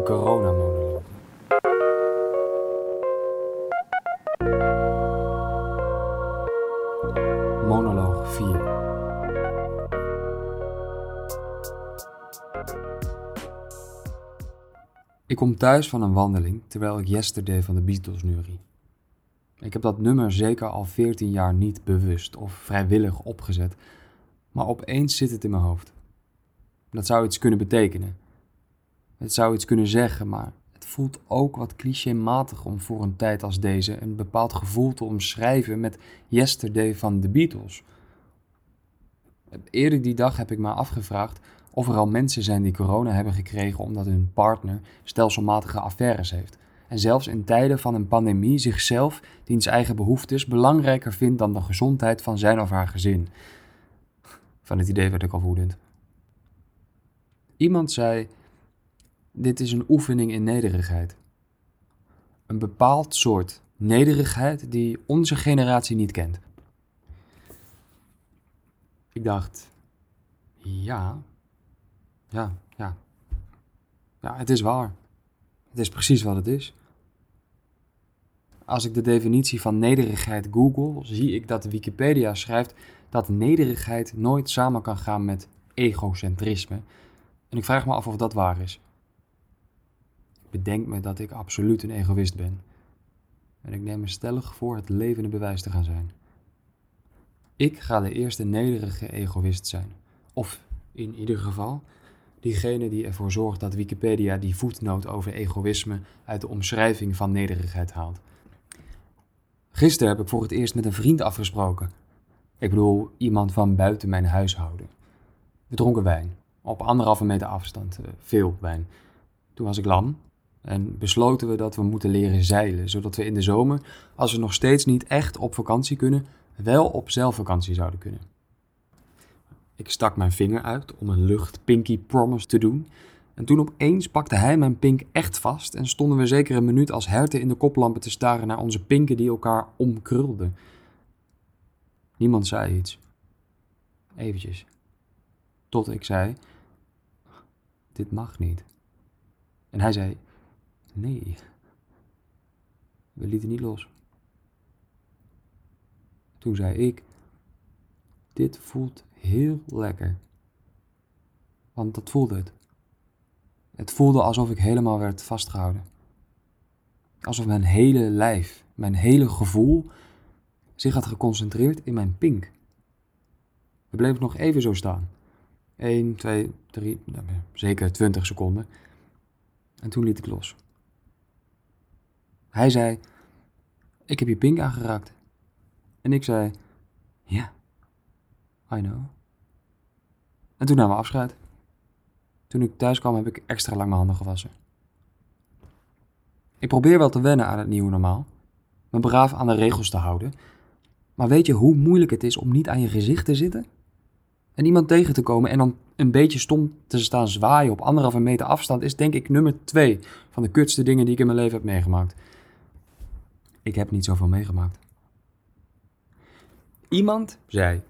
De coronamonoloog. Monoloog 4. Ik kom thuis van een wandeling terwijl ik Yesterday van de Beatles neurie. Ik heb dat nummer zeker al 14 jaar niet bewust of vrijwillig opgezet, maar opeens zit het in mijn hoofd. Dat zou iets kunnen betekenen. Het zou iets kunnen zeggen, maar het voelt ook wat clichématig om voor een tijd als deze een bepaald gevoel te omschrijven met Yesterday van de Beatles. Eerder die dag heb ik me afgevraagd of er al mensen zijn die corona hebben gekregen omdat hun partner stelselmatige affaires heeft. En zelfs in tijden van een pandemie zichzelf, diens eigen behoeftes, belangrijker vindt dan de gezondheid van zijn of haar gezin. Van het idee werd ik al woedend. Iemand zei: Dit is een oefening in nederigheid. Een bepaald soort nederigheid die onze generatie niet kent. Ik dacht: Ja, ja, ja. Ja, het is waar. Het is precies wat het is. Als ik de definitie van nederigheid google, zie ik dat Wikipedia schrijft dat nederigheid nooit samen kan gaan met egocentrisme. En ik vraag me af of dat waar is. Bedenk me dat ik absoluut een egoïst ben. En ik neem me stellig voor het levende bewijs te gaan zijn. Ik ga de eerste nederige egoïst zijn. Of in ieder geval diegene die ervoor zorgt dat Wikipedia die voetnoot over egoïsme uit de omschrijving van nederigheid haalt. Gisteren heb ik voor het eerst met een vriend afgesproken. Ik bedoel, iemand van buiten mijn huishouden. We dronken wijn, op anderhalve meter afstand, eh, veel wijn. Toen was ik lam en besloten we dat we moeten leren zeilen, zodat we in de zomer, als we nog steeds niet echt op vakantie kunnen, wel op zelfvakantie zouden kunnen. Ik stak mijn vinger uit om een lucht pinky promise te doen. En toen opeens pakte hij mijn pink echt vast en stonden we zeker een minuut als herten in de koplampen te staren naar onze pinken die elkaar omkrulden. Niemand zei iets. Eventjes. Tot ik zei: Dit mag niet. En hij zei: Nee. We lieten niet los. Toen zei ik: Dit voelt heel lekker. Want dat voelde het. Het voelde alsof ik helemaal werd vastgehouden. Alsof mijn hele lijf, mijn hele gevoel zich had geconcentreerd in mijn pink. We bleven nog even zo staan. 1, 2, 3, zeker 20 seconden. En toen liet ik los. Hij zei: Ik heb je pink aangeraakt. En ik zei: Ja. I know. En toen namen we afscheid. Toen ik thuis kwam heb ik extra lang mijn handen gewassen. Ik probeer wel te wennen aan het nieuwe normaal. Me braaf aan de regels te houden. Maar weet je hoe moeilijk het is om niet aan je gezicht te zitten? En iemand tegen te komen en dan een beetje stom te staan zwaaien op anderhalve meter afstand is denk ik nummer twee van de kutste dingen die ik in mijn leven heb meegemaakt. Ik heb niet zoveel meegemaakt. Iemand zei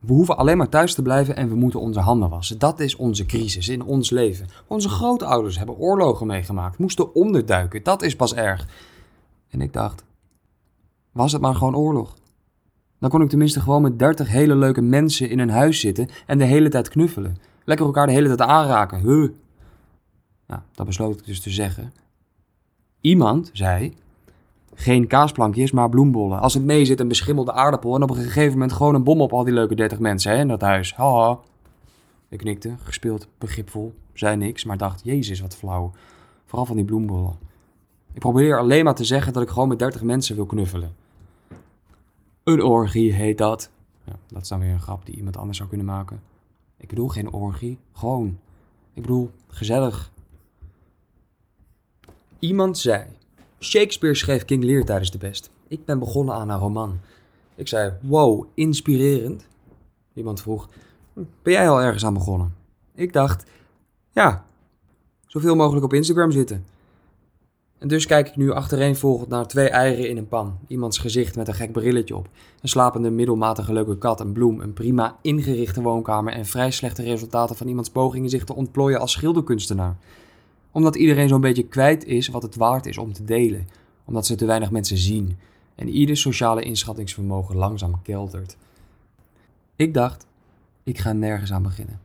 we hoeven alleen maar thuis te blijven en we moeten onze handen wassen. Dat is onze crisis in ons leven. Onze grootouders hebben oorlogen meegemaakt, moesten onderduiken. Dat is pas erg. En ik dacht, was het maar gewoon oorlog? Dan kon ik tenminste gewoon met dertig hele leuke mensen in een huis zitten en de hele tijd knuffelen. Lekker elkaar de hele tijd aanraken. Huh. Nou, dat besloot ik dus te zeggen. Iemand zei, geen kaasplankjes, maar bloembollen. Als het mee zit, een beschimmelde aardappel en op een gegeven moment gewoon een bom op al die leuke 30 mensen hè, in dat huis. Haha. Ik knikte, gespeeld, begripvol, zei niks, maar dacht, jezus, wat flauw. Vooral van die bloembollen. Ik probeer alleen maar te zeggen dat ik gewoon met 30 mensen wil knuffelen. Een orgie heet dat. Ja, dat is dan weer een grap die iemand anders zou kunnen maken. Ik bedoel geen orgie, gewoon. Ik bedoel gezellig. Iemand zei Shakespeare schreef King Lear tijdens de best. Ik ben begonnen aan een roman. Ik zei, wow, inspirerend. Iemand vroeg, ben jij al ergens aan begonnen? Ik dacht, ja, zoveel mogelijk op Instagram zitten. En dus kijk ik nu achtereenvolgend naar twee eieren in een pan. Iemands gezicht met een gek brilletje op. Een slapende middelmatige leuke kat, een bloem, een prima ingerichte woonkamer en vrij slechte resultaten van iemands pogingen zich te ontplooien als schilderkunstenaar. Omdat iedereen zo'n beetje kwijt is wat het waard is om te delen. Omdat ze te weinig mensen zien. En ieder sociale inschattingsvermogen langzaam keltert. Ik dacht, ik ga nergens aan beginnen.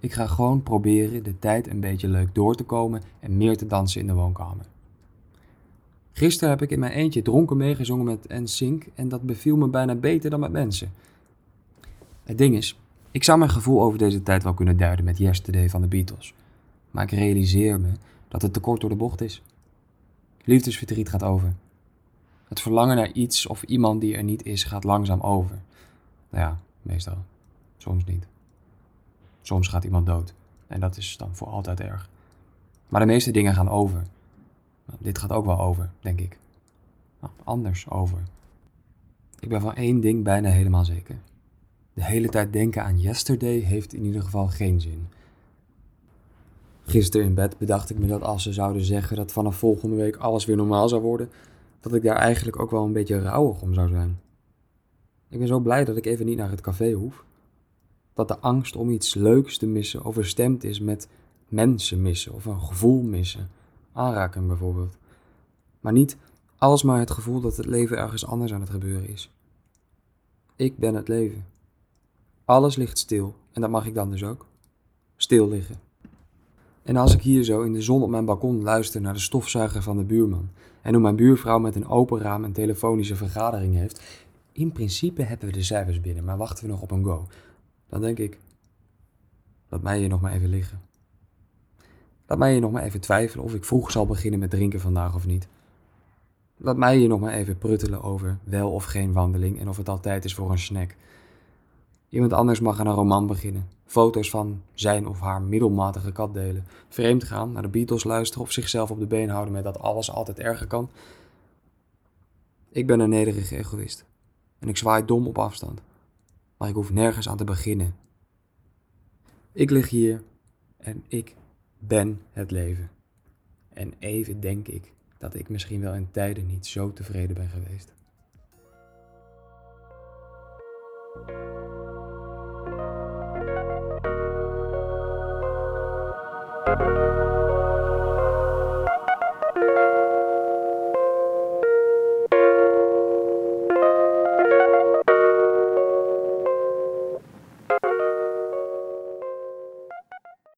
Ik ga gewoon proberen de tijd een beetje leuk door te komen en meer te dansen in de woonkamer. Gisteren heb ik in mijn eentje dronken meegezongen met NSYNC en dat beviel me bijna beter dan met mensen. Het ding is, ik zou mijn gevoel over deze tijd wel kunnen duiden met Yesterday van de Beatles. Maar ik realiseer me dat het te kort door de bocht is. Liefdesverdriet gaat over. Het verlangen naar iets of iemand die er niet is gaat langzaam over. Nou ja, meestal. Soms niet. Soms gaat iemand dood. En dat is dan voor altijd erg. Maar de meeste dingen gaan over. Nou, dit gaat ook wel over, denk ik. Nou, anders over. Ik ben van één ding bijna helemaal zeker. De hele tijd denken aan yesterday heeft in ieder geval geen zin. Gisteren in bed bedacht ik me dat als ze zouden zeggen dat vanaf volgende week alles weer normaal zou worden, dat ik daar eigenlijk ook wel een beetje rouwig om zou zijn. Ik ben zo blij dat ik even niet naar het café hoef. Dat de angst om iets leuks te missen overstemd is met mensen missen of een gevoel missen. Aanraken bijvoorbeeld. Maar niet alsmaar het gevoel dat het leven ergens anders aan het gebeuren is. Ik ben het leven. Alles ligt stil en dat mag ik dan dus ook. Stil liggen. En als ik hier zo in de zon op mijn balkon luister naar de stofzuiger van de buurman en hoe mijn buurvrouw met een open raam een telefonische vergadering heeft, in principe hebben we de cijfers binnen, maar wachten we nog op een go. Dan denk ik, laat mij hier nog maar even liggen. Laat mij hier nog maar even twijfelen of ik vroeg zal beginnen met drinken vandaag of niet. Laat mij hier nog maar even pruttelen over wel of geen wandeling en of het altijd is voor een snack. Iemand anders mag aan een roman beginnen. Foto's van zijn of haar middelmatige kat delen. Vreemd gaan, naar de Beatles luisteren of zichzelf op de been houden met dat alles altijd erger kan. Ik ben een nederige egoïst. En ik zwaai dom op afstand. Maar ik hoef nergens aan te beginnen. Ik lig hier en ik ben het leven. En even denk ik dat ik misschien wel in tijden niet zo tevreden ben geweest. Música